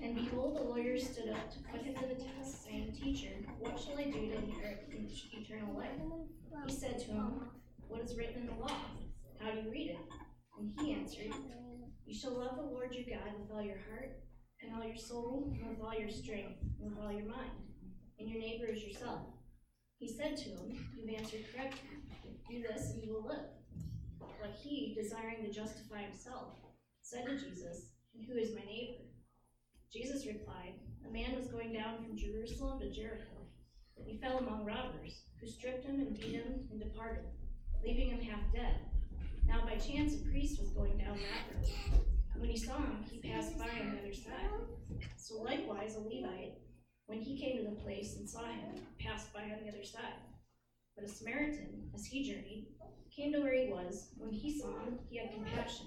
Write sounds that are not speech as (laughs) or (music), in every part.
And behold, the lawyer stood up to put him to the test, saying, Teacher, what shall I do to inherit eternal life? He said to him, What is written in the law? How do you read it? And he answered, You shall love the Lord your God with all your heart, and all your soul, and with all your strength, and with all your mind, and your neighbor as yourself. He said to him, You've answered correctly. Do this, and you will live. But he, desiring to justify himself, said to Jesus, And who is my neighbor? Jesus replied, A man was going down from Jerusalem to Jericho. He fell among robbers, who stripped him and beat him and departed, leaving him half dead. Now by chance a priest was going down that road. When he saw him, he passed by on the other side. So likewise a Levite, when he came to the place and saw him, passed by on the other side. But a Samaritan, as he journeyed, came to where he was. When he saw him, he had compassion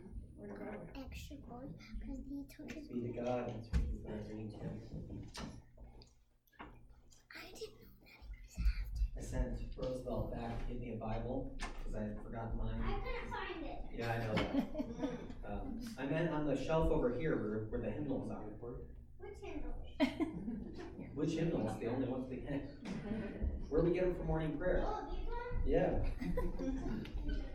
extra gold because he took his. Be to God. That's what he's going to to. I didn't know that I sent Roosevelt back to give me a Bible because I had forgotten mine. I couldn't find it. Yeah, I know that. Um, I meant on the shelf over here where, where the hymnals are. Which handle? (laughs) Which hymnals? The only ones we have. Where do we get them for morning prayer? Oh, these ones? Yeah. (laughs)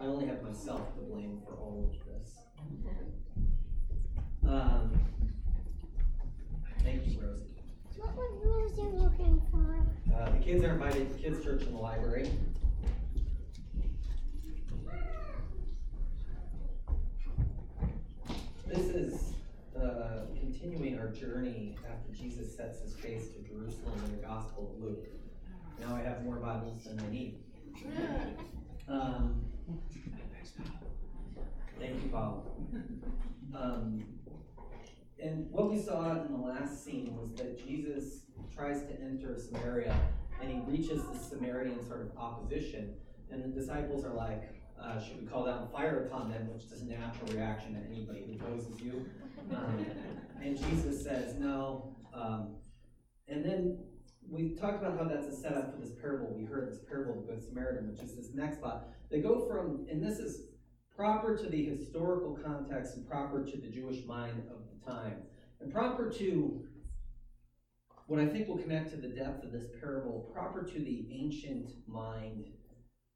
I only have myself to blame for all of this. Um, thank you, Rosie. What was Rosie looking for? Uh, the kids are invited to kids' church in the library. This is uh, continuing our journey after Jesus sets his face to Jerusalem in the Gospel of Luke. Now I have more Bibles than I need. (laughs) Um, thank you, Bob. Um, and what we saw in the last scene was that Jesus tries to enter Samaria and he reaches the Samaritan sort of opposition. And the disciples are like, uh, should we call down fire upon them, which is a natural reaction to anybody who opposes you. Um, and Jesus says, no. Um, and then we talked about how that's a setup for this parable. We heard this parable of the Good Samaritan, which is this next spot. They go from, and this is proper to the historical context and proper to the Jewish mind of the time, and proper to what I think will connect to the depth of this parable, proper to the ancient mind.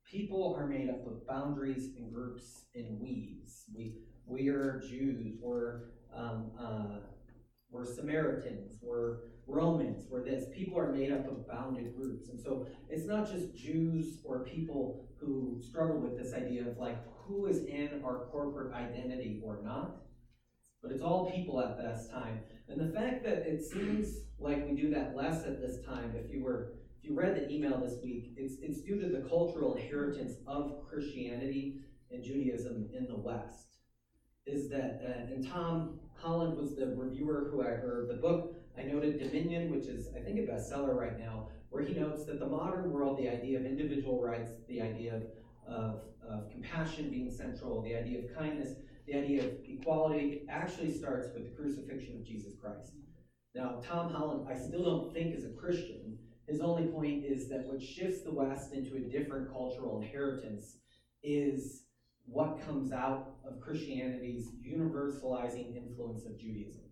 People are made up of boundaries and groups and we's. We we are Jews. We're um, uh, we're Samaritans. We're Romans. We're this. People are made up of bounded groups, and so it's not just Jews or people who struggle with this idea of like who is in our corporate identity or not, but it's all people at this time. And the fact that it seems like we do that less at this time, if you were if you read the email this week, it's it's due to the cultural inheritance of Christianity and Judaism in the West. Is that uh, and Tom Holland was the reviewer who I heard the book I noted Dominion, which is I think a bestseller right now, where he notes that the modern world, the idea of individual rights, the idea of, of, of compassion being central, the idea of kindness, the idea of equality actually starts with the crucifixion of Jesus Christ. Now, Tom Holland, I still don't think is a Christian. His only point is that what shifts the West into a different cultural inheritance is what comes out of Christianity's universalizing influence of Judaism.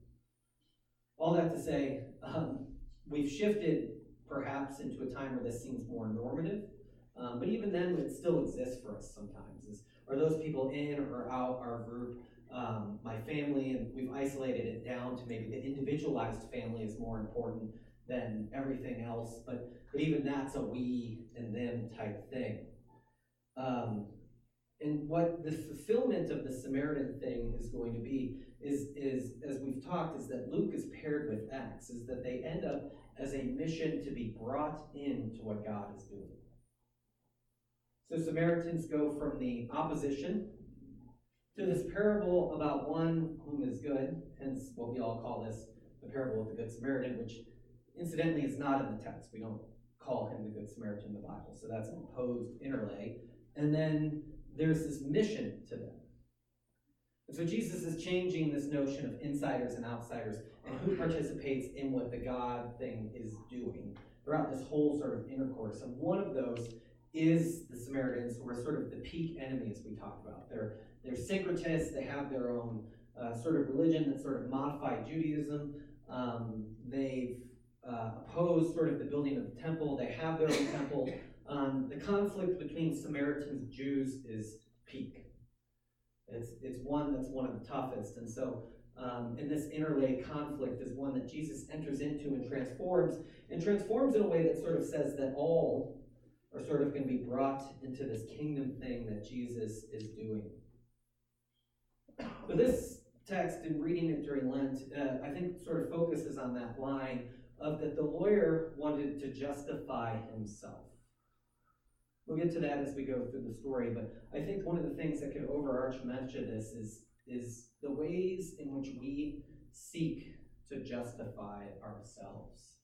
All that to say, um, we've shifted perhaps into a time where this seems more normative, um, but even then, it still exists for us sometimes. Is are those people in or out our group? Um, my family, and we've isolated it down to maybe the individualized family is more important than everything else, but but even that's a we and them type thing. Um, and what the fulfillment of the Samaritan thing is going to be is, is, as we've talked, is that Luke is paired with Acts, is that they end up as a mission to be brought into what God is doing. So Samaritans go from the opposition to this parable about one whom is good, hence what we all call this the parable of the Good Samaritan, which incidentally is not in the text. We don't call him the Good Samaritan in the Bible, so that's an imposed interlay. And then there's this mission to them. And so Jesus is changing this notion of insiders and outsiders and who participates in what the God thing is doing throughout this whole sort of intercourse. And one of those is the Samaritans, who are sort of the peak enemies we talked about. They're they're syncretists. They have their own uh, sort of religion that sort of modified Judaism. Um, they've uh, opposed sort of the building of the temple. They have their own temple. Um, the conflict between Samaritans and Jews is peak. It's, it's one that's one of the toughest. And so, um, in this interlaid conflict is one that Jesus enters into and transforms, and transforms in a way that sort of says that all are sort of going to be brought into this kingdom thing that Jesus is doing. But this text, in reading it during Lent, uh, I think sort of focuses on that line of that the lawyer wanted to justify himself. We'll get to that as we go through the story, but I think one of the things that could overarch much of this is, is the ways in which we seek to justify ourselves.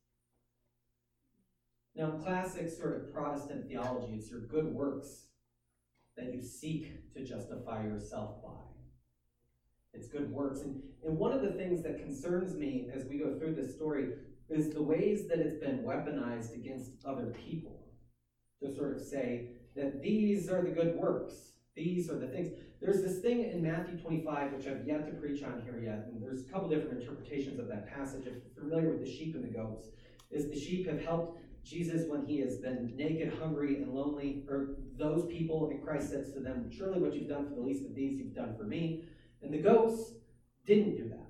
Now, classic sort of Protestant theology, it's your good works that you seek to justify yourself by. It's good works. And, and one of the things that concerns me as we go through this story is the ways that it's been weaponized against other people to sort of say that these are the good works, these are the things. There's this thing in Matthew 25, which I've yet to preach on here yet, and there's a couple different interpretations of that passage. If you're familiar with the sheep and the goats, is the sheep have helped Jesus when he has been naked, hungry, and lonely, or those people, and Christ says to them, Surely what you've done for the least of these, you've done for me. And the goats didn't do that.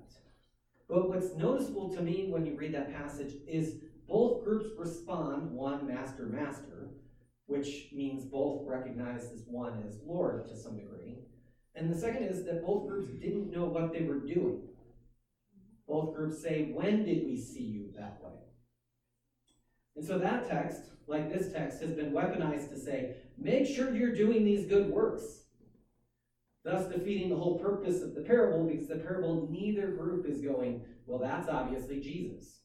But what's noticeable to me when you read that passage is both groups respond, one, master, master, which means both recognize this one as Lord to some degree. And the second is that both groups didn't know what they were doing. Both groups say, When did we see you that way? And so that text, like this text, has been weaponized to say, Make sure you're doing these good works thus defeating the whole purpose of the parable because the parable, neither group is going, well, that's obviously Jesus.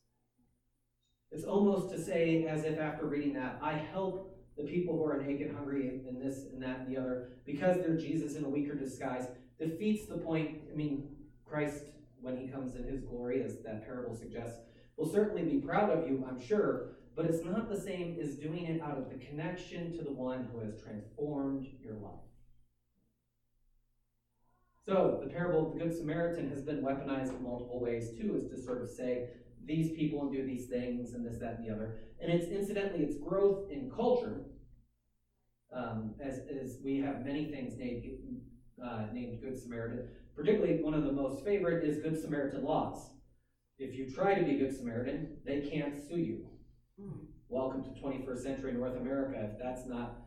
It's almost to say, as if after reading that, I help the people who are naked, hungry, and this and that and the other, because they're Jesus in a weaker disguise, defeats the point. I mean, Christ, when he comes in his glory, as that parable suggests, will certainly be proud of you, I'm sure, but it's not the same as doing it out of the connection to the one who has transformed your life. So the parable of the Good Samaritan has been weaponized in multiple ways too, is to sort of say these people and do these things and this, that, and the other. And it's incidentally its growth in culture, um, as, as we have many things named, uh, named Good Samaritan. Particularly, one of the most favorite is Good Samaritan laws. If you try to be Good Samaritan, they can't sue you. Welcome to 21st century North America. If that's not,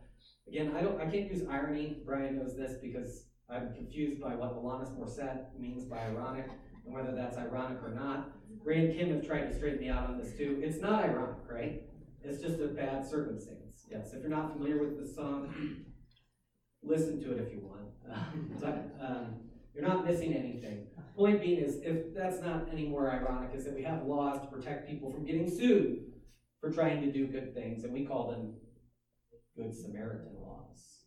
again, I don't, I can't use irony. Brian knows this because I'm confused by what Alanis Morissette means by ironic and whether that's ironic or not. Ray and Kim have tried to straighten me out on this too. It's not ironic, right? It's just a bad circumstance. Yes, if you're not familiar with the song, (clears throat) listen to it if you want. (laughs) but um, you're not missing anything. Point being is, if that's not any more ironic, is that we have laws to protect people from getting sued for trying to do good things, and we call them Good Samaritan laws.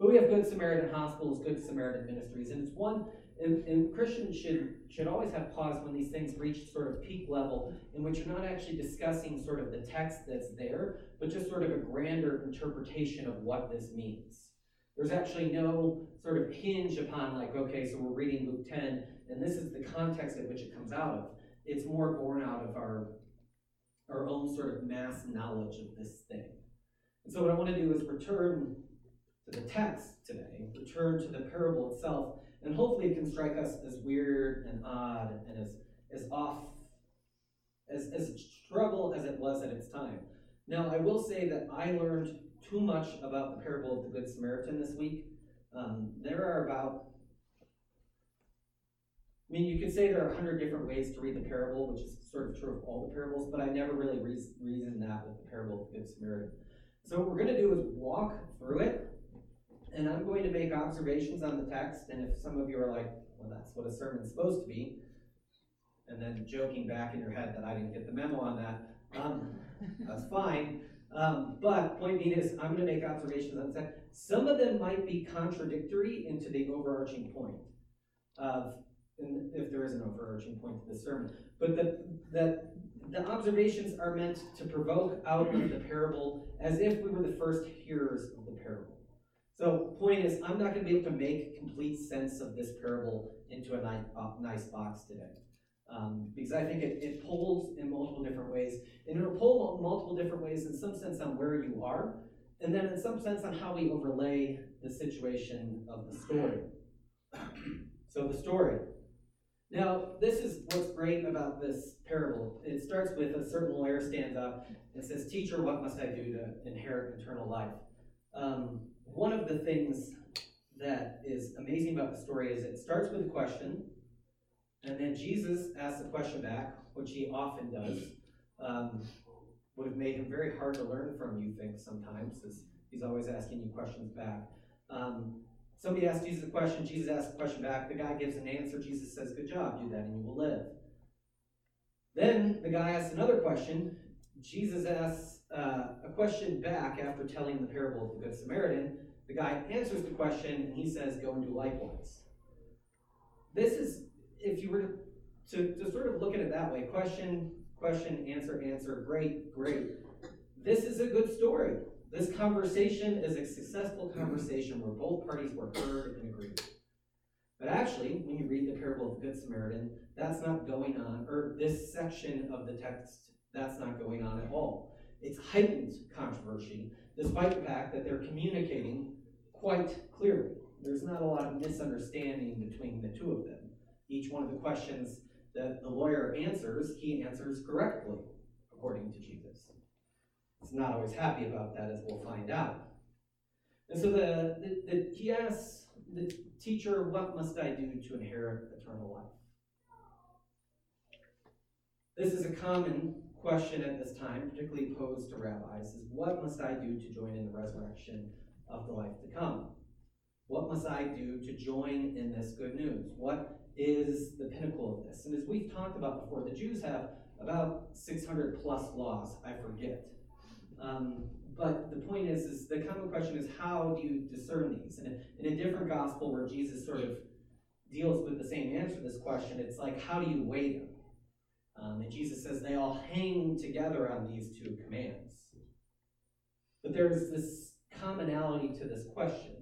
But we have Good Samaritan hospitals, Good Samaritan ministries, and it's one, and, and Christians should, should always have pause when these things reach sort of peak level in which you're not actually discussing sort of the text that's there, but just sort of a grander interpretation of what this means. There's actually no sort of hinge upon, like, okay, so we're reading Luke 10, and this is the context in which it comes out of. It's more born out of our, our own sort of mass knowledge of this thing. And so, what I want to do is return to the text today, return to the parable itself, and hopefully it can strike us as weird and odd and as, as off, as, as struggle as it was at its time. Now, I will say that I learned too much about the parable of the Good Samaritan this week. Um, there are about, I mean, you could say there are a hundred different ways to read the parable, which is sort of true of all the parables, but I never really reasoned that with the parable of the Good Samaritan. So what we're going to do is walk through it and I'm going to make observations on the text, and if some of you are like, well, that's what a sermon's supposed to be, and then joking back in your head that I didn't get the memo on that, um, (laughs) that's fine. Um, but point being is, I'm going to make observations on the text. Some of them might be contradictory into the overarching point of, if there is an overarching point to the sermon. But the, the, the observations are meant to provoke out of the parable as if we were the first hearers of. So, point is, I'm not going to be able to make complete sense of this parable into a nice, uh, nice box today. Um, because I think it, it pulls in multiple different ways. And it'll pull multiple different ways in some sense on where you are, and then in some sense on how we overlay the situation of the story. (clears throat) so, the story. Now, this is what's great about this parable. It starts with a certain lawyer stands up and says, Teacher, what must I do to inherit eternal life? Um, one of the things that is amazing about the story is it starts with a question, and then Jesus asks the question back, which he often does. Um, would have made him very hard to learn from, you think, sometimes, as he's always asking you questions back. Um, somebody asks Jesus a question, Jesus asks a question back, the guy gives an answer, Jesus says, Good job, do that, and you will live. Then the guy asks another question, Jesus asks uh, a question back after telling the parable of the Good Samaritan. The guy answers the question, and he says, Go and do likewise. This is, if you were to, to, to sort of look at it that way question, question, answer, answer, great, great. This is a good story. This conversation is a successful conversation where both parties were heard and agreed. But actually, when you read the parable of the Good Samaritan, that's not going on, or this section of the text, that's not going on at all. It's heightened controversy, despite the fact that they're communicating quite clearly. There's not a lot of misunderstanding between the two of them. Each one of the questions that the lawyer answers, he answers correctly, according to Jesus. He's not always happy about that, as we'll find out. And so the, the, the, he asks the teacher, What must I do to inherit eternal life? This is a common question at this time, particularly posed to rabbis, is what must I do to join in the resurrection of the life to come? What must I do to join in this good news? What is the pinnacle of this? And as we've talked about before, the Jews have about 600 plus laws, I forget. Um, but the point is, is the common question is how do you discern these? And in a different gospel where Jesus sort of deals with the same answer to this question, it's like how do you weigh them? Um, and Jesus says they all hang together on these two commands. But there's this commonality to this question.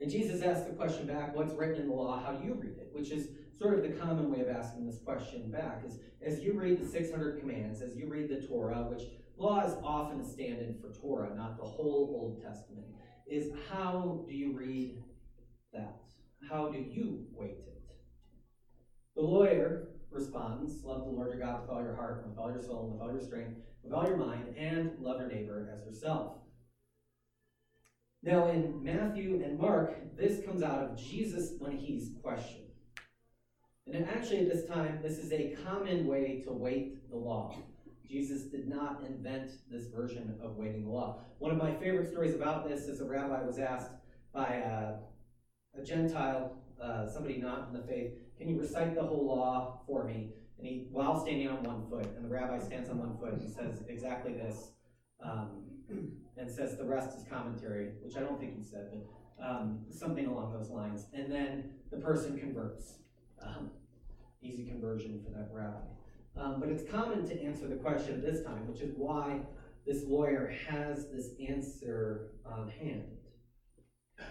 And Jesus asks the question back, what's written in the law? How do you read it? Which is sort of the common way of asking this question back is as you read the 600 commands, as you read the Torah, which law is often a stand-in for Torah, not the whole Old Testament, is how do you read that? How do you weight it? The lawyer responds, love the Lord your God with all your heart, with all your soul, with all your strength, with all your mind, and love your neighbor as yourself. Now, in Matthew and Mark, this comes out of Jesus when he's questioned. And actually, at this time, this is a common way to weight the law. Jesus did not invent this version of weighting the law. One of my favorite stories about this is a rabbi was asked by a, a Gentile, uh, somebody not in the faith, can you recite the whole law for me? And he, while standing on one foot, and the rabbi stands on one foot and says exactly this, um, (clears throat) and says the rest is commentary, which I don't think he said, but um, something along those lines. And then the person converts. Um, easy conversion for that rabbi. Um, but it's common to answer the question this time, which is why this lawyer has this answer on hand.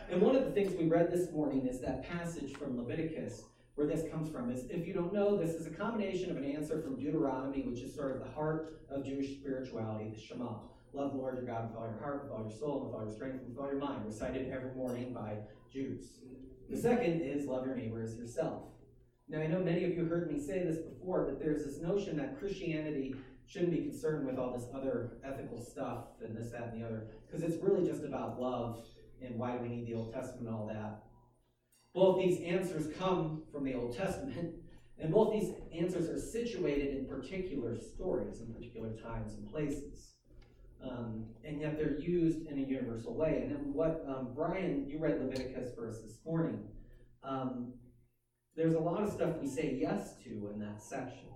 And one of the things we read this morning is that passage from Leviticus where this comes from. Is if you don't know, this is a combination of an answer from Deuteronomy, which is sort of the heart of Jewish spirituality, the Shema. Love the Lord your God with all your heart, with all your soul, with all your strength, with all your mind, recited every morning by Jews. The second is love your neighbor as yourself. Now, I know many of you heard me say this before, but there's this notion that Christianity shouldn't be concerned with all this other ethical stuff and this, that, and the other, because it's really just about love and why do we need the Old Testament and all that. Both these answers come from the Old Testament, and both these answers are situated in particular stories, in particular times and places. um, and yet they're used in a universal way. And then what, um, Brian, you read Leviticus for us this morning. Um, there's a lot of stuff we say yes to in that section.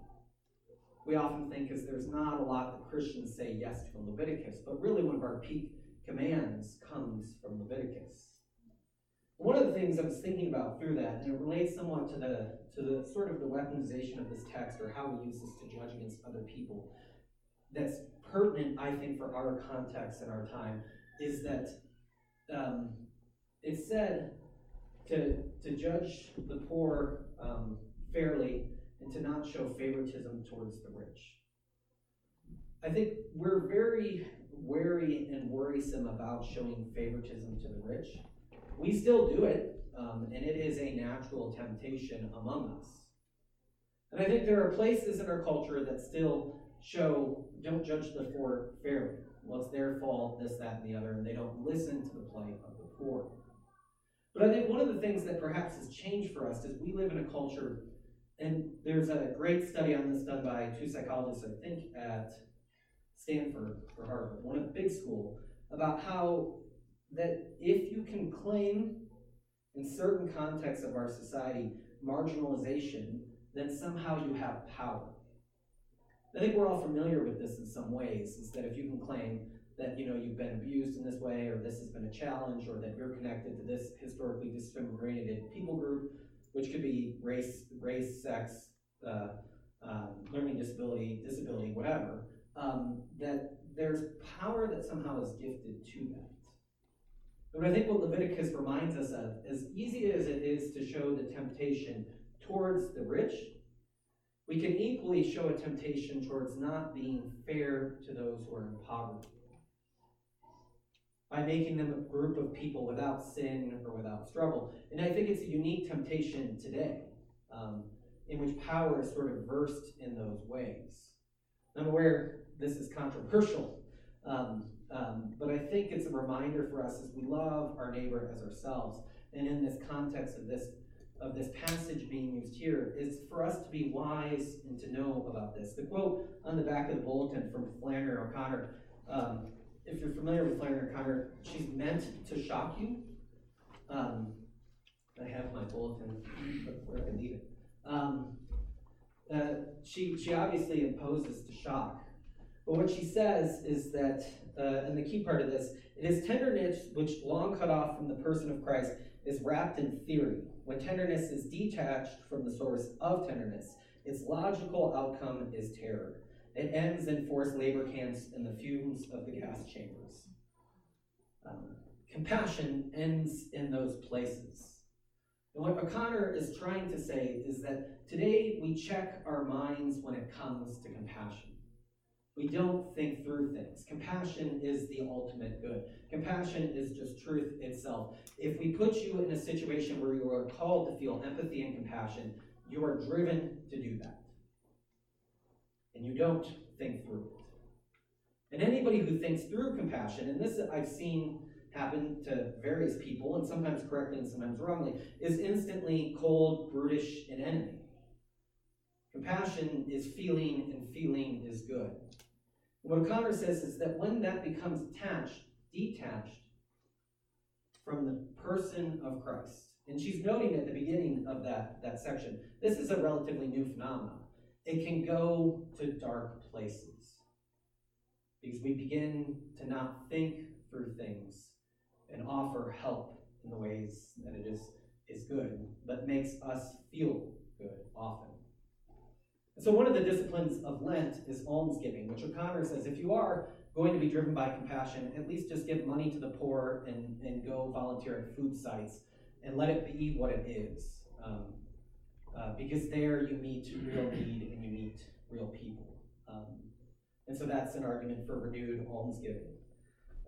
We often think because there's not a lot that Christians say yes to in Leviticus, but really one of our peak commands comes from Leviticus. One of the things I was thinking about through that, and it relates somewhat to the to the sort of the weaponization of this text or how we use this to judge against other people, that's pertinent, I think, for our context and our time, is that um, it said to to judge the poor um, fairly and to not show favoritism towards the rich. I think we're very wary and worrisome about showing favoritism to the rich. We still do it, um, and it is a natural temptation among us. And I think there are places in our culture that still show, don't judge the poor fairly. Well, it's their fault, this, that, and the other, and they don't listen to the plight of the poor. But I think one of the things that perhaps has changed for us is we live in a culture, and there's a great study on this done by two psychologists, I think, at Stanford or Harvard, one at big school, about how that if you can claim in certain contexts of our society marginalization, then somehow you have power. I think we're all familiar with this in some ways, is that if you can claim that you know you've been abused in this way, or this has been a challenge, or that you're connected to this historically discriminated people group, which could be race, race, sex, uh, um, learning disability, disability, whatever, um, that there's power that somehow is gifted to that. But I think what Leviticus reminds us of, as easy as it is to show the temptation towards the rich, we can equally show a temptation towards not being fair to those who are in poverty. By making them a group of people without sin or without struggle. And I think it's a unique temptation today, um, in which power is sort of versed in those ways. I'm aware this is controversial, um, um, but I think it's a reminder for us as we love our neighbor as ourselves, and in this context of this of this passage being used here, is for us to be wise and to know about this. The quote on the back of the bulletin from Flannery O'Connor. Um, if you're familiar with Flannery O'Connor, she's meant to shock you. Um, I have my bulletin where I leave it. Um, uh, she she obviously imposes to shock, but what she says is that uh, and the key part of this, it is tenderness which, long cut off from the person of Christ, is wrapped in theory. When tenderness is detached from the source of tenderness, its logical outcome is terror. It ends in forced labor camps and the fumes of the gas chambers. Um, compassion ends in those places. And what O'Connor is trying to say is that today we check our minds when it comes to compassion. We don't think through things. Compassion is the ultimate good. Compassion is just truth itself. If we put you in a situation where you are called to feel empathy and compassion, you are driven to do that. And you don't think through it. And anybody who thinks through compassion, and this I've seen happen to various people, and sometimes correctly and sometimes wrongly, is instantly cold, brutish, and enemy. Compassion is feeling, and feeling is good. What O'Connor says is that when that becomes attached, detached from the person of Christ, and she's noting at the beginning of that, that section, this is a relatively new phenomenon. It can go to dark places because we begin to not think through things and offer help in the ways that it is, is good, but makes us feel good often. So one of the disciplines of Lent is almsgiving, which O'Connor says if you are going to be driven by compassion, at least just give money to the poor and, and go volunteer at food sites and let it be what it is. Um, uh, because there you meet real need and you meet real people. Um, and so that's an argument for renewed almsgiving.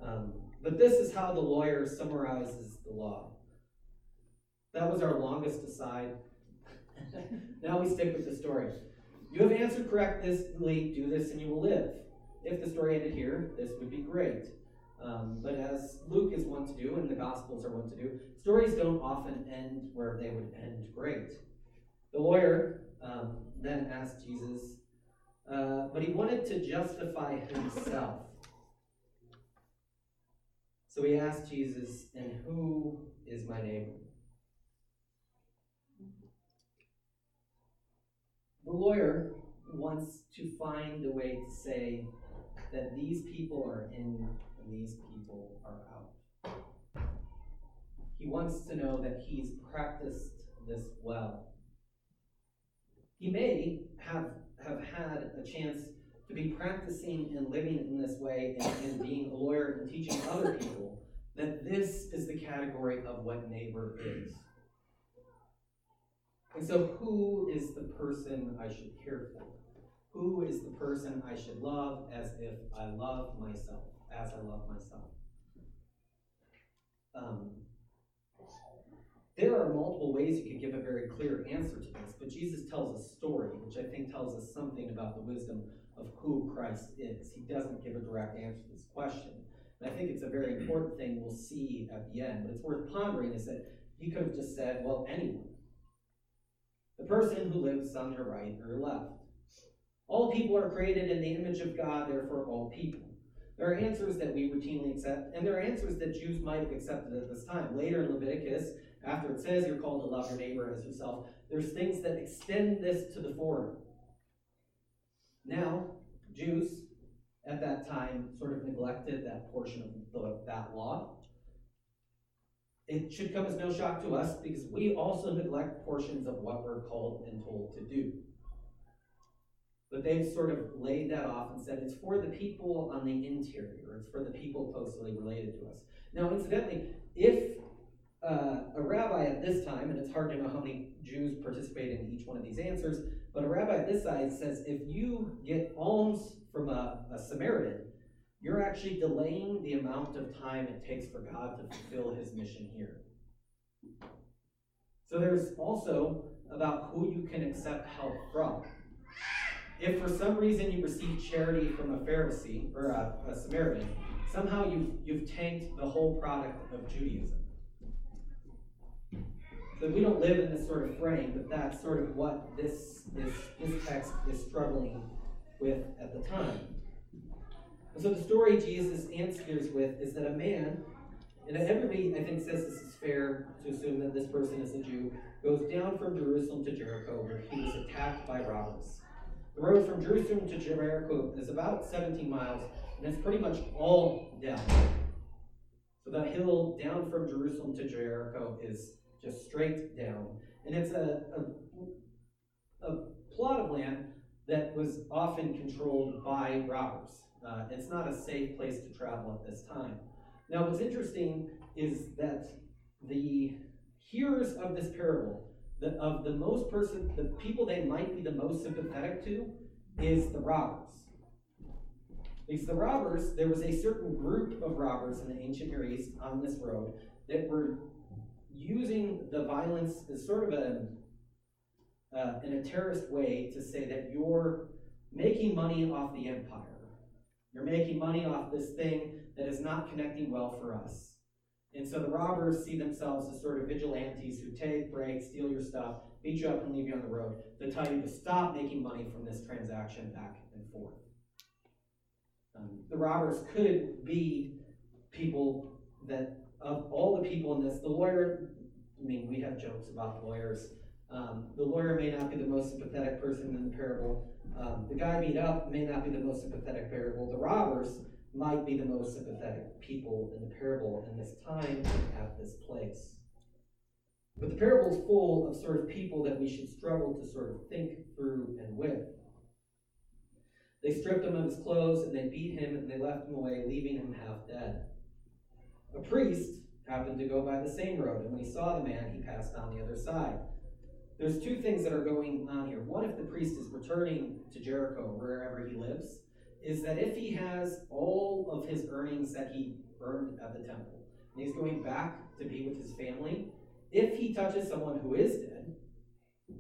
Um, but this is how the lawyer summarizes the law. That was our longest aside. (laughs) now we stick with the story. You have answered correctly, do this and you will live. If the story ended here, this would be great. Um, but as Luke is wont to do, and the Gospels are wont to do, stories don't often end where they would end great. The lawyer um, then asked Jesus, uh, but he wanted to justify himself. So he asked Jesus, And who is my neighbor? The lawyer wants to find a way to say that these people are in and these people are out. He wants to know that he's practiced this well. He may have, have had a chance to be practicing and living in this way and, and being a lawyer and teaching other people that this is the category of what neighbor is. And so, who is the person I should care for? Who is the person I should love as if I love myself, as I love myself? Um, there are multiple ways you could give a very clear answer to this, but Jesus tells a story, which I think tells us something about the wisdom of who Christ is. He doesn't give a direct answer to this question. And I think it's a very important thing we'll see at the end, but it's worth pondering is that he could have just said, well, anyone. The person who lives on your right or left. All people are created in the image of God, therefore all people. There are answers that we routinely accept, and there are answers that Jews might have accepted at this time. Later in Leviticus, after it says you're called to love your neighbor as yourself, there's things that extend this to the foreigner. Now, Jews at that time sort of neglected that portion of the, that law. It should come as no shock to us because we also neglect portions of what we're called and told to do. But they've sort of laid that off and said it's for the people on the interior, it's for the people closely related to us. Now, incidentally, if uh, a rabbi at this time, and it's hard to know how many Jews participate in each one of these answers, but a rabbi at this size says if you get alms from a, a Samaritan, you're actually delaying the amount of time it takes for God to fulfill his mission here. So there's also about who you can accept help from. If for some reason you receive charity from a Pharisee or a, a Samaritan, somehow you've, you've tanked the whole product of Judaism. So we don't live in this sort of frame, but that's sort of what this, this, this text is struggling with at the time. And so the story Jesus answers with is that a man, and everybody I think says this is fair to assume that this person is a Jew, goes down from Jerusalem to Jericho where he was attacked by robbers. The road from Jerusalem to Jericho is about 17 miles, and it's pretty much all down. So that hill down from Jerusalem to Jericho is just straight down. And it's a, a, a plot of land that was often controlled by robbers. Uh, it's not a safe place to travel at this time. Now, what's interesting is that the hearers of this parable, the, of the most person, the people they might be the most sympathetic to, is the robbers. Because the robbers, there was a certain group of robbers in the ancient Near East on this road that were using the violence as sort of a uh, in a terrorist way to say that you're making money off the empire. You're making money off this thing that is not connecting well for us. And so the robbers see themselves as sort of vigilantes who take, break, steal your stuff, beat you up, and leave you on the road to tell you to stop making money from this transaction back and forth. Um, the robbers could be people that, of all the people in this, the lawyer, I mean, we have jokes about lawyers. Um, the lawyer may not be the most sympathetic person in the parable. Um, the guy beat up may not be the most sympathetic parable. The robbers might be the most sympathetic people in the parable in this time at this place. But the parable is full of sort of people that we should struggle to sort of think through and with. They stripped him of his clothes and they beat him and they left him away, leaving him half dead. A priest happened to go by the same road, and when he saw the man, he passed on the other side. There's two things that are going on here. One, if the priest is returning to Jericho, wherever he lives, is that if he has all of his earnings that he earned at the temple, and he's going back to be with his family, if he touches someone who is dead,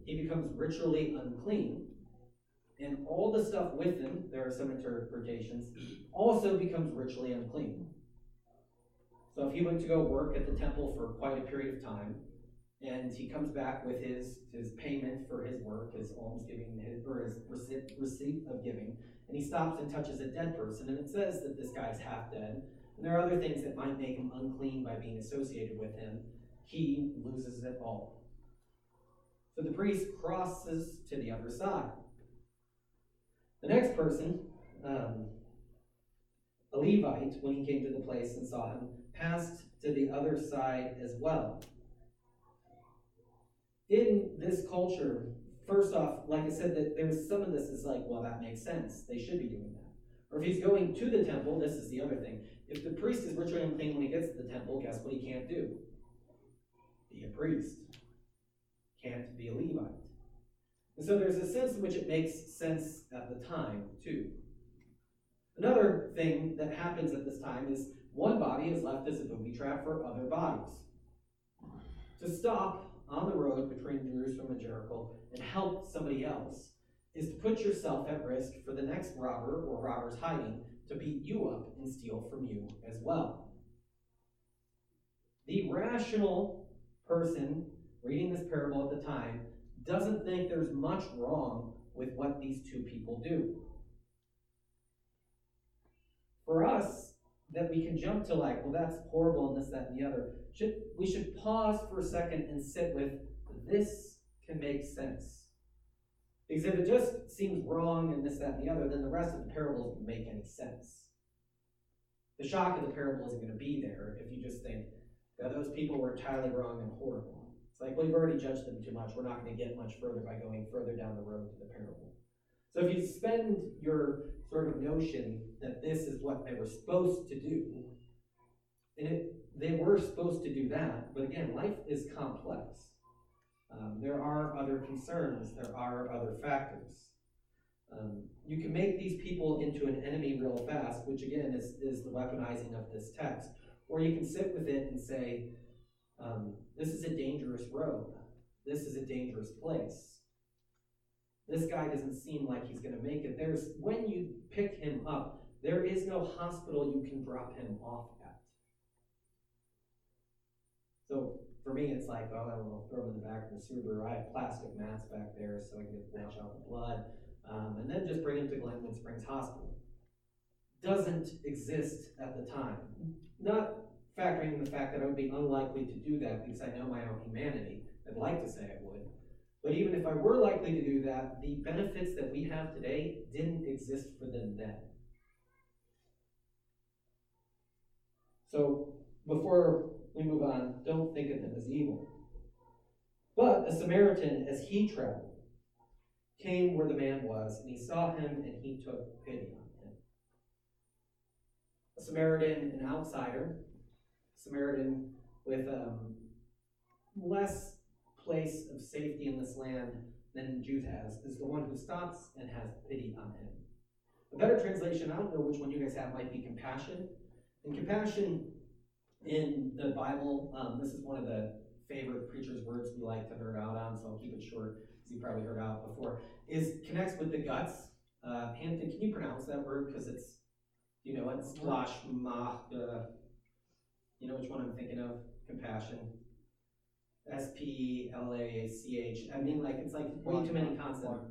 he becomes ritually unclean. And all the stuff with him, there are some interpretations, also becomes ritually unclean. So if he went to go work at the temple for quite a period of time, and he comes back with his, his payment for his work, his almsgiving, his, or his receipt, receipt of giving, and he stops and touches a dead person, and it says that this guy's half dead. and there are other things that might make him unclean by being associated with him, he loses it all. So the priest crosses to the other side. The next person, um, a Levite, when he came to the place and saw him, passed to the other side as well. In this culture, first off, like I said, that there's some of this is like, well, that makes sense. They should be doing that. Or if he's going to the temple, this is the other thing. If the priest is ritually unclean when he gets to the temple, guess what he can't do? Be a priest. Can't be a Levite. And so there's a sense in which it makes sense at the time, too. Another thing that happens at this time is one body is left as a booby trap for other bodies. To stop on the road between Jerusalem and Jericho and help somebody else is to put yourself at risk for the next robber or robbers hiding to beat you up and steal from you as well. The rational person reading this parable at the time doesn't think there's much wrong with what these two people do. For us, that we can jump to like, well, that's horrible and this, that, and the other. Should we should pause for a second and sit with this can make sense. Because if it just seems wrong and this, that, and the other, then the rest of the parable doesn't make any sense. The shock of the parable isn't going to be there if you just think that those people were entirely wrong and horrible. It's like, we've already judged them too much. We're not going to get much further by going further down the road to the parable. So if you spend your sort of notion that this is what they were supposed to do, and it, they were supposed to do that, but again, life is complex. Um, there are other concerns, there are other factors. Um, you can make these people into an enemy real fast, which again is, is the weaponizing of this text. Or you can sit with it and say, um, this is a dangerous road. This is a dangerous place. This guy doesn't seem like he's going to make it. There's when you pick him up, there is no hospital you can drop him off. So for me, it's like, oh, I don't know, throw them in the back of the Subaru. I have plastic mats back there so I can wash out the blood, um, and then just bring him to Glenwood Springs Hospital. Doesn't exist at the time. Not factoring in the fact that I would be unlikely to do that because I know my own humanity. I'd like to say I would. But even if I were likely to do that, the benefits that we have today didn't exist for them then. So before we move on, don't think of him as evil. But a Samaritan, as he traveled, came where the man was, and he saw him, and he took pity on him. A Samaritan, an outsider, Samaritan with um, less place of safety in this land than Jude has, is the one who stops and has pity on him. A better translation, I don't know which one you guys have, might be compassion. And compassion in the Bible, um, this is one of the favorite preacher's words we like to nerd out on, so I'll keep it short, as you probably heard out before, is connects with the guts. Uh, Hampton, can you pronounce that word? Because it's, you know, it's slash ma, uh, you know which one I'm thinking of? Compassion. S P L A C H. I mean, like, it's like way too many consonants.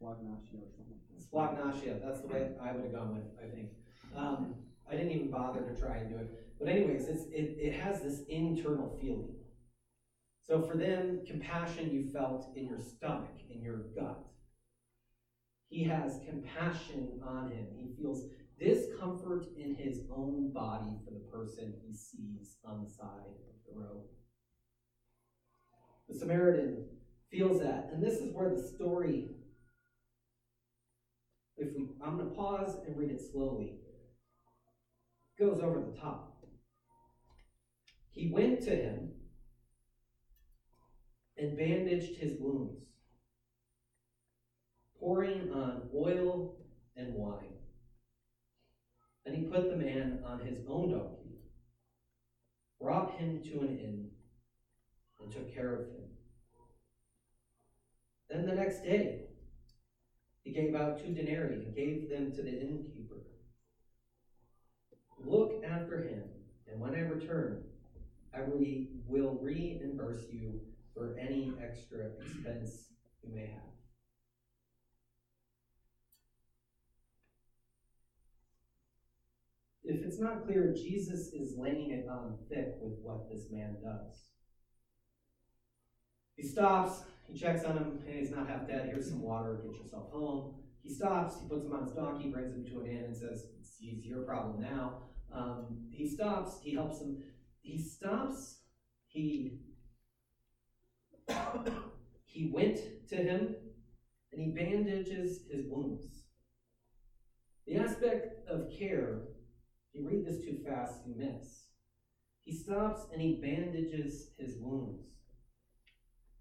Splagnatia or something. Splagnatia, that's the way I would have gone with, I think. Um, I didn't even bother to try and do it. But anyways, it's, it, it has this internal feeling. So for them, compassion you felt in your stomach, in your gut. He has compassion on him. He feels discomfort in his own body for the person he sees on the side of the road. The Samaritan feels that, and this is where the story, if we, I'm going to pause and read it slowly, goes over the top. He went to him and bandaged his wounds, pouring on oil and wine. Then he put the man on his own donkey, brought him to an inn, and took care of him. Then the next day, he gave out two denarii and gave them to the innkeeper. Look after him, and when I return, I re- will reimburse you for any extra expense you may have. if it's not clear, Jesus is laying it on thick with what this man does. He stops, he checks on him, hey, he's not half dead, here's some water, get yourself home. He stops, he puts him on his donkey, brings him to an inn, and says, It's your problem now. Um, he stops, he helps him. He stops, he (coughs) he went to him and he bandages his wounds. The aspect of care, if you read this too fast, you miss. He stops and he bandages his wounds.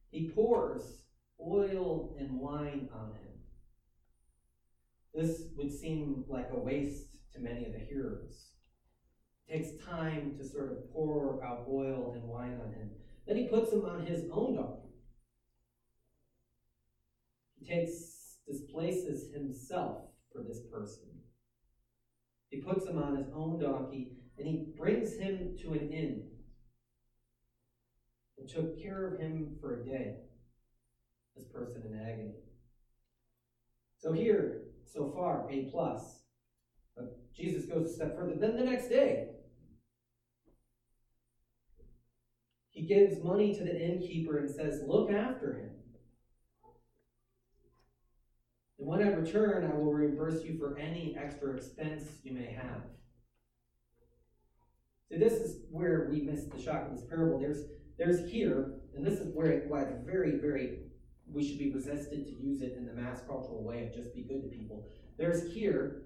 He pours oil and wine on him. This would seem like a waste to many of the hearers. It takes time to sort of pour out oil and wine on him. Then he puts him on his own donkey. He takes, displaces himself for this person. He puts him on his own donkey and he brings him to an inn and took care of him for a day. This person in agony. So here, so far, A plus. But Jesus goes a step further. Then the next day, he gives money to the innkeeper and says, Look after him. And when I return, I will reimburse you for any extra expense you may have. So this is where we miss the shock of this parable. There's there's here, and this is where it, why it's very, very we should be resistant to use it in the mass cultural way of just be good to people. There's here,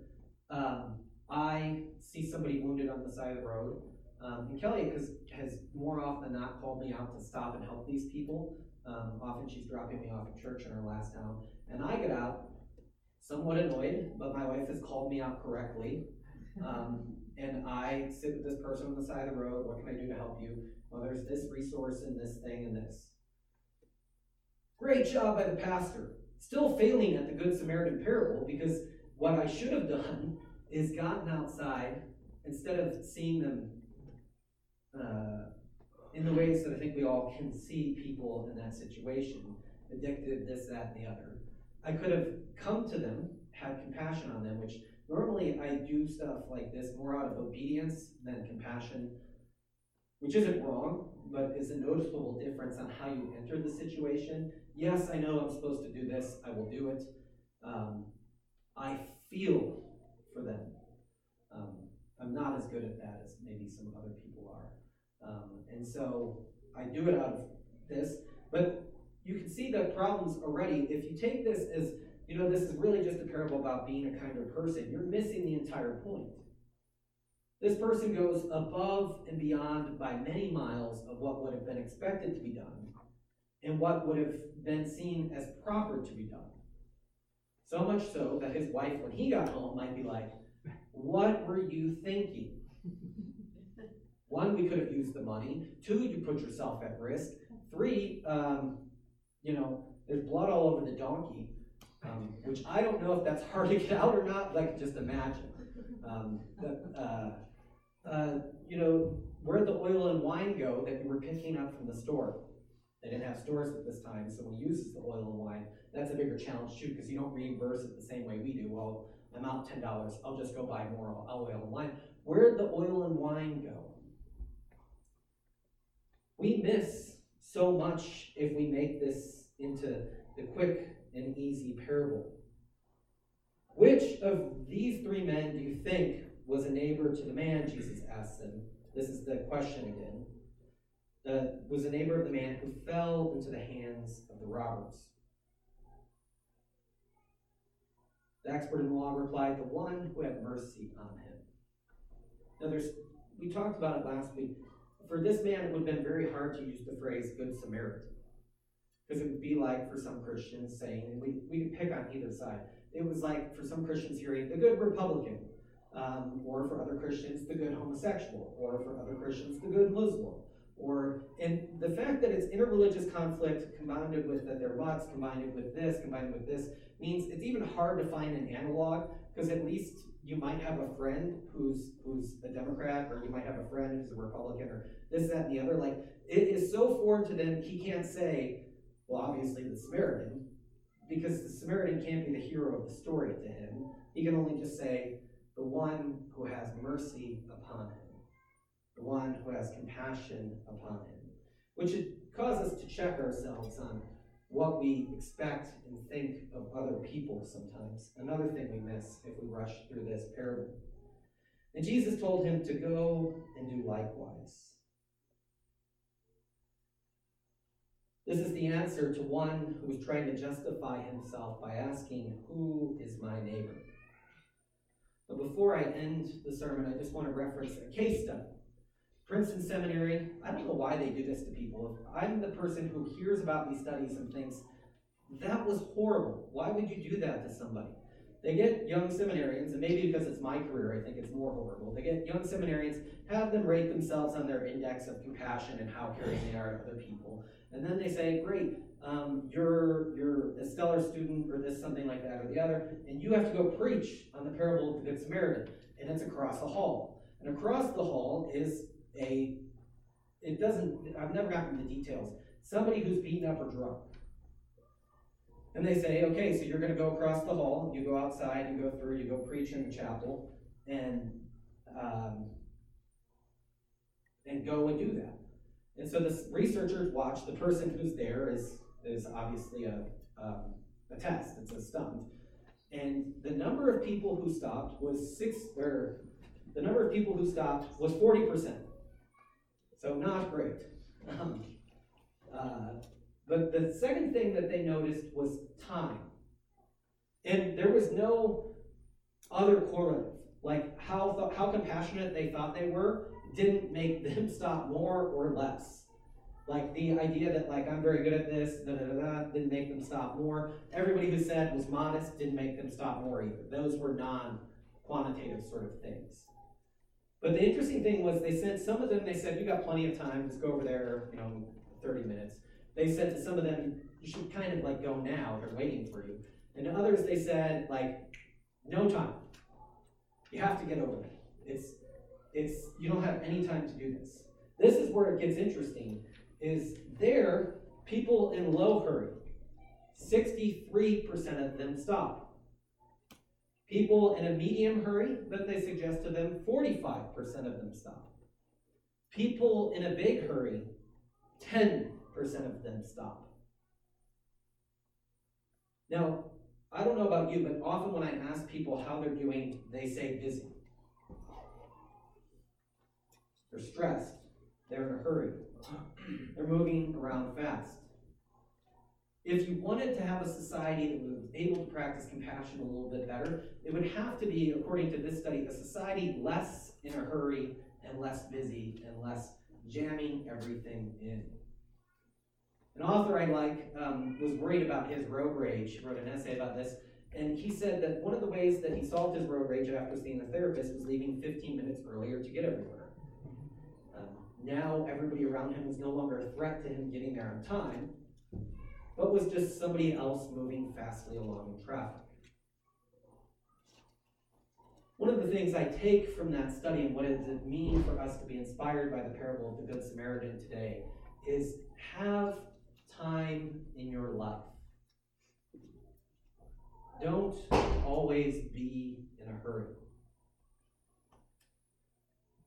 um, I see somebody wounded on the side of the road. Um, and Kelly has, has more often than not called me out to stop and help these people. Um, often she's dropping me off at church in her last town. And I get out, somewhat annoyed, but my wife has called me out correctly. Um, and I sit with this person on the side of the road. What can I do to help you? Well, there's this resource and this thing and this. Great job by the pastor. Still failing at the Good Samaritan parable because what I should have done (laughs) is gotten outside instead of seeing them uh, in the ways that I think we all can see people in that situation addicted, this, that, and the other. I could have come to them, had compassion on them, which normally I do stuff like this more out of obedience than compassion, which isn't wrong, but is a noticeable difference on how you enter the situation Yes, I know I'm supposed to do this. I will do it. Um, I feel for them. Um, I'm not as good at that as maybe some other people are. Um, and so I do it out of this. But you can see the problems already. If you take this as, you know, this is really just a parable about being a kinder person, you're missing the entire point. This person goes above and beyond by many miles of what would have been expected to be done and what would have been seen as proper to be done. So much so that his wife, when he got home, might be like, What were you thinking? (laughs) One, we could have used the money. Two, you put yourself at risk. Three, um, you know, there's blood all over the donkey, um, which I don't know if that's hard to get out or not, Like, just imagine. Um, uh, uh, you know, where'd the oil and wine go that you were picking up from the store? They didn't have stores at this time, so when he uses the oil and wine, that's a bigger challenge too, because you don't reimburse it the same way we do. Well, I'm out ten dollars, I'll just go buy more oil and wine. Where'd the oil and wine go? We miss so much if we make this into the quick and easy parable. Which of these three men do you think was a neighbor to the man? Jesus asked them. This is the question again uh, was a neighbor of the man who fell into the hands of the robbers. The expert in the law replied, The one who had mercy on him. Now, there's, we talked about it last week. For this man, it would have been very hard to use the phrase Good Samaritan. Because it would be like for some Christians saying, we, we could pick on either side. It was like for some Christians hearing the good Republican, um, or for other Christians, the good homosexual, or for other Christians, the good Muslim or and the fact that it's interreligious conflict combined with that they're lots, combined with this, combined with this, means it's even hard to find an analog because at least you might have a friend who's who's a Democrat, or you might have a friend who's a Republican, or this, that, and the other. Like it is so foreign to them, he can't say, well, obviously the Samaritan, because the Samaritan can't be the hero of the story to him. He can only just say, the one who has mercy upon him, the one who has compassion upon him, which should cause us to check ourselves on what we expect and think of other people sometimes. Another thing we miss if we rush through this parable. And Jesus told him to go and do likewise. This is the answer to one who was trying to justify himself by asking, Who is my neighbor? But before I end the sermon, I just want to reference a case study. Princeton Seminary, I don't know why they do this to people. I'm the person who hears about these studies and thinks, that was horrible. Why would you do that to somebody? They get young seminarians, and maybe because it's my career, I think it's more horrible. They get young seminarians, have them rate themselves on their index of compassion and how caring they are to other people. And then they say, great, um, you're, you're a stellar student, or this, something like that, or the other, and you have to go preach on the parable of the Good Samaritan. And it's across the hall. And across the hall is a, it doesn't, I've never gotten the details, somebody who's beaten up or drunk. And they say, okay, so you're going to go across the hall, you go outside, you go through, you go preach in the chapel, and um, and go and do that. And so the researchers watch. The person who's there is is obviously a um, a test. It's a stunt, and the number of people who stopped was six. Or the number of people who stopped was forty percent. So not great. Um, uh, but the second thing that they noticed was time. And there was no other correlative. Like how, th- how compassionate they thought they were didn't make them (laughs) stop more or less. Like the idea that like I'm very good at this, da da da da, didn't make them stop more. Everybody who said was modest didn't make them stop more either. Those were non-quantitative sort of things. But the interesting thing was they sent some of them, they said, you got plenty of time, let's go over there, you know, 30 minutes. They said to some of them, you should kind of like go now, they're waiting for you. And to others, they said, like, no time. You have to get over it. It's, it's, you don't have any time to do this. This is where it gets interesting, is there, people in low hurry, 63% of them stop. People in a medium hurry that they suggest to them, 45% of them stop. People in a big hurry, 10% of them stop. Now, I don't know about you, but often when I ask people how they're doing, they say busy. They're stressed. They're in a hurry. (clears throat) They're moving around fast. If you wanted to have a society that was able to practice compassion a little bit better, it would have to be, according to this study, a society less in a hurry and less busy and less jamming everything in. An author I like um, was worried about his road rage. Wrote an essay about this. And he said that one of the ways that he solved his road rage after seeing a therapist was leaving 15 minutes earlier to get everywhere. Um, now everybody around him was no longer a threat to him getting there on time, but was just somebody else moving fastly along in traffic. One of the things I take from that study and what does it mean for us to be inspired by the parable of the Good Samaritan today is have time in your life. Don't always be in a hurry.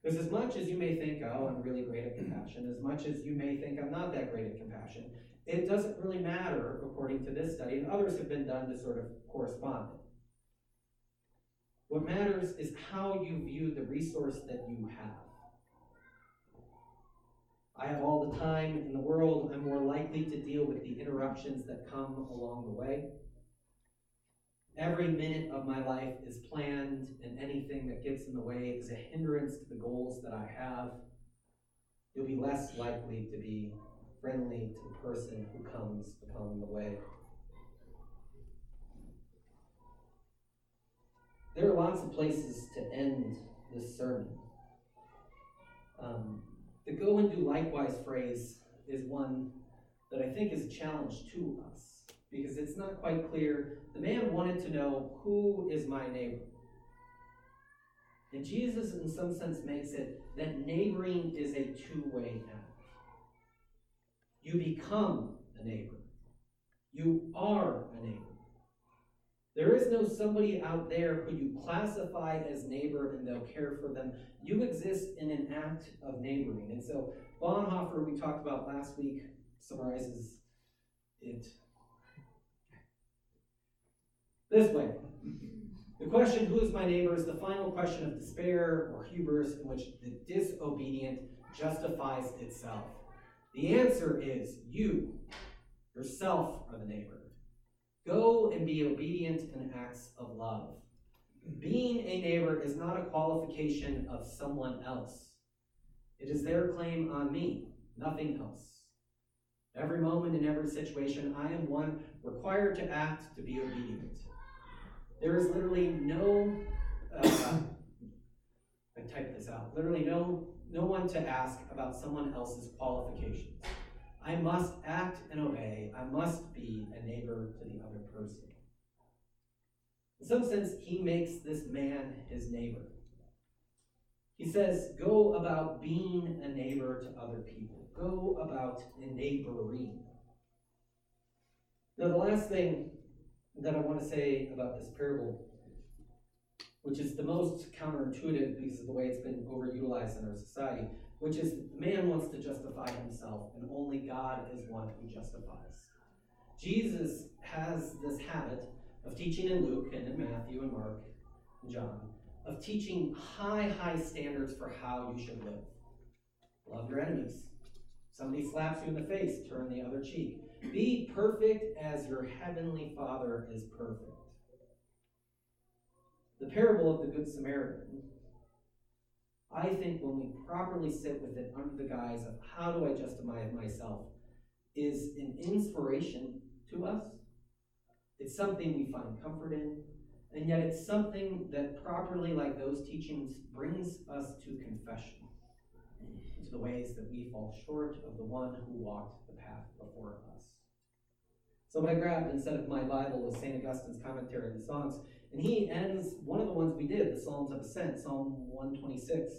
Because as much as you may think, oh, I'm really great at compassion, as much as you may think I'm not that great at compassion, it doesn't really matter, according to this study, and others have been done to sort of correspond. What matters is how you view the resource that you have. I have all the time in the world. I'm more likely to deal with the interruptions that come along the way. Every minute of my life is planned, and anything that gets in the way is a hindrance to the goals that I have. You'll be less likely to be friendly to the person who comes upon the way. There are lots of places to end this sermon. Um, the go and do likewise phrase is one that I think is a challenge to us because it's not quite clear. The man wanted to know who is my neighbor. And Jesus, in some sense, makes it that neighboring is a two way act. You become a neighbor, you are a neighbor. There is no somebody out there who you classify as neighbor and they'll care for them. You exist in an act of neighboring. And so Bonhoeffer, we talked about last week, summarizes it this way. The question, who is my neighbor, is the final question of despair or hubris in which the disobedient justifies itself. The answer is you, yourself, are the neighbor. Go and be obedient in acts of love. Being a neighbor is not a qualification of someone else. It is their claim on me, nothing else. Every moment in every situation, I am one required to act to be obedient. There is literally no, uh, (coughs) I typed this out, literally no, no one to ask about someone else's qualifications. I must act and obey. I must be a neighbor to the other person. In some sense, he makes this man his neighbor. He says, Go about being a neighbor to other people, go about neighboring. Now, the last thing that I want to say about this parable, which is the most counterintuitive because of the way it's been overutilized in our society, which is man wants to justify himself, and only God is one who justifies. Jesus has this habit of teaching in Luke and in Matthew and Mark and John, of teaching high, high standards for how you should live. Love your enemies. Somebody slaps you in the face, turn the other cheek. Be perfect as your heavenly Father is perfect. The parable of the Good Samaritan I think when we properly sit with it under the guise of how do I justify myself, is an inspiration to us. It's something we find comfort in, and yet it's something that properly, like those teachings, brings us to confession, to the ways that we fall short of the one who walked the path before us. So I grabbed instead of my Bible was St. Augustine's commentary on the Psalms, and he ends one of the ones we did, the Psalms of Ascent, Psalm 126,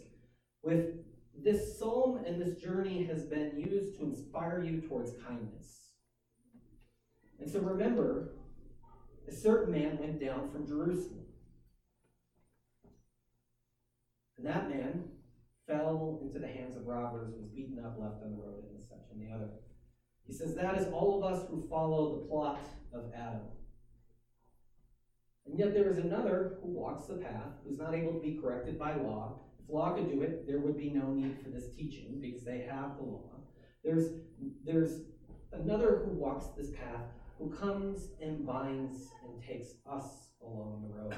with this psalm and this journey has been used to inspire you towards kindness. And so remember, a certain man went down from Jerusalem. And that man fell into the hands of robbers, was beaten up, left on the road, and such and the other. He says, That is all of us who follow the plot of Adam. And yet there is another who walks the path, who's not able to be corrected by law. If law could do it, there would be no need for this teaching because they have the law. There's, there's another who walks this path who comes and binds and takes us along the road.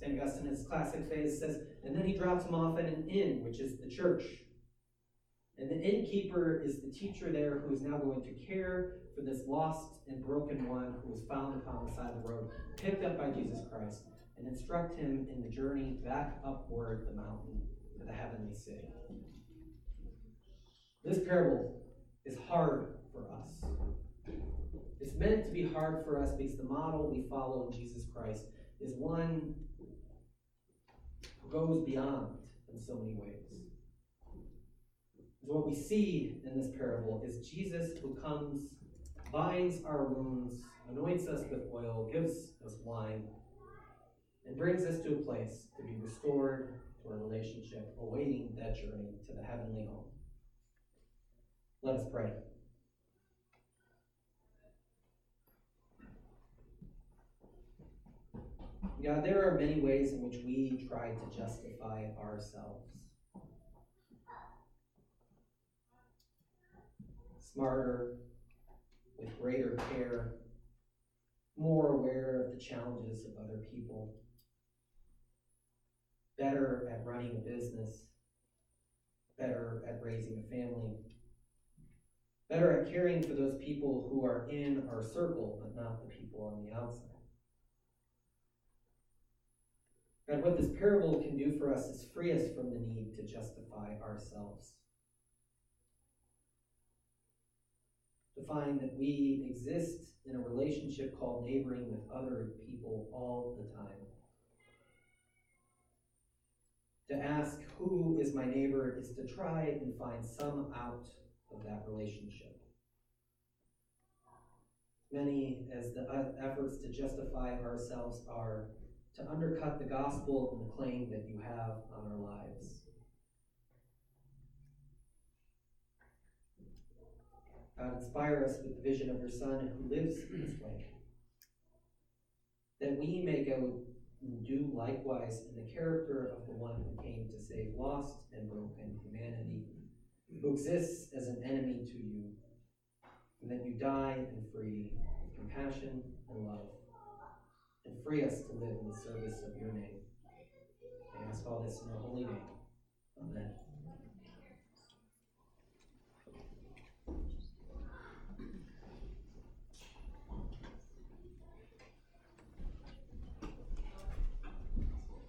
St. Augustine, in his classic phase, says, and then he drops him off at an inn, which is the church. And the innkeeper is the teacher there who is now going to care for this lost and broken one who was found upon the side of the road, picked up by Jesus Christ, and instruct him in the journey back upward the mountain to the heavenly city. This parable is hard for us. It's meant to be hard for us because the model we follow in Jesus Christ is one who goes beyond in so many ways. So what we see in this parable is Jesus who comes, binds our wounds, anoints us with oil, gives us wine, and brings us to a place to be restored to a relationship, awaiting that journey to the heavenly home. Let us pray. God, there are many ways in which we try to justify ourselves. Smarter, with greater care, more aware of the challenges of other people, better at running a business, better at raising a family, better at caring for those people who are in our circle, but not the people on the outside. God, what this parable can do for us is free us from the need to justify ourselves. To find that we exist in a relationship called neighboring with other people all the time. To ask who is my neighbor is to try and find some out of that relationship. many as the efforts to justify ourselves are to undercut the gospel and the claim that you have on our lives. God, inspire us with the vision of your Son who lives in this way, that we may go and do likewise in the character of the one who came to save lost and broken humanity, who exists as an enemy to you, and that you die and free with compassion and love, and free us to live in the service of your name. I ask all this in your holy name. Amen.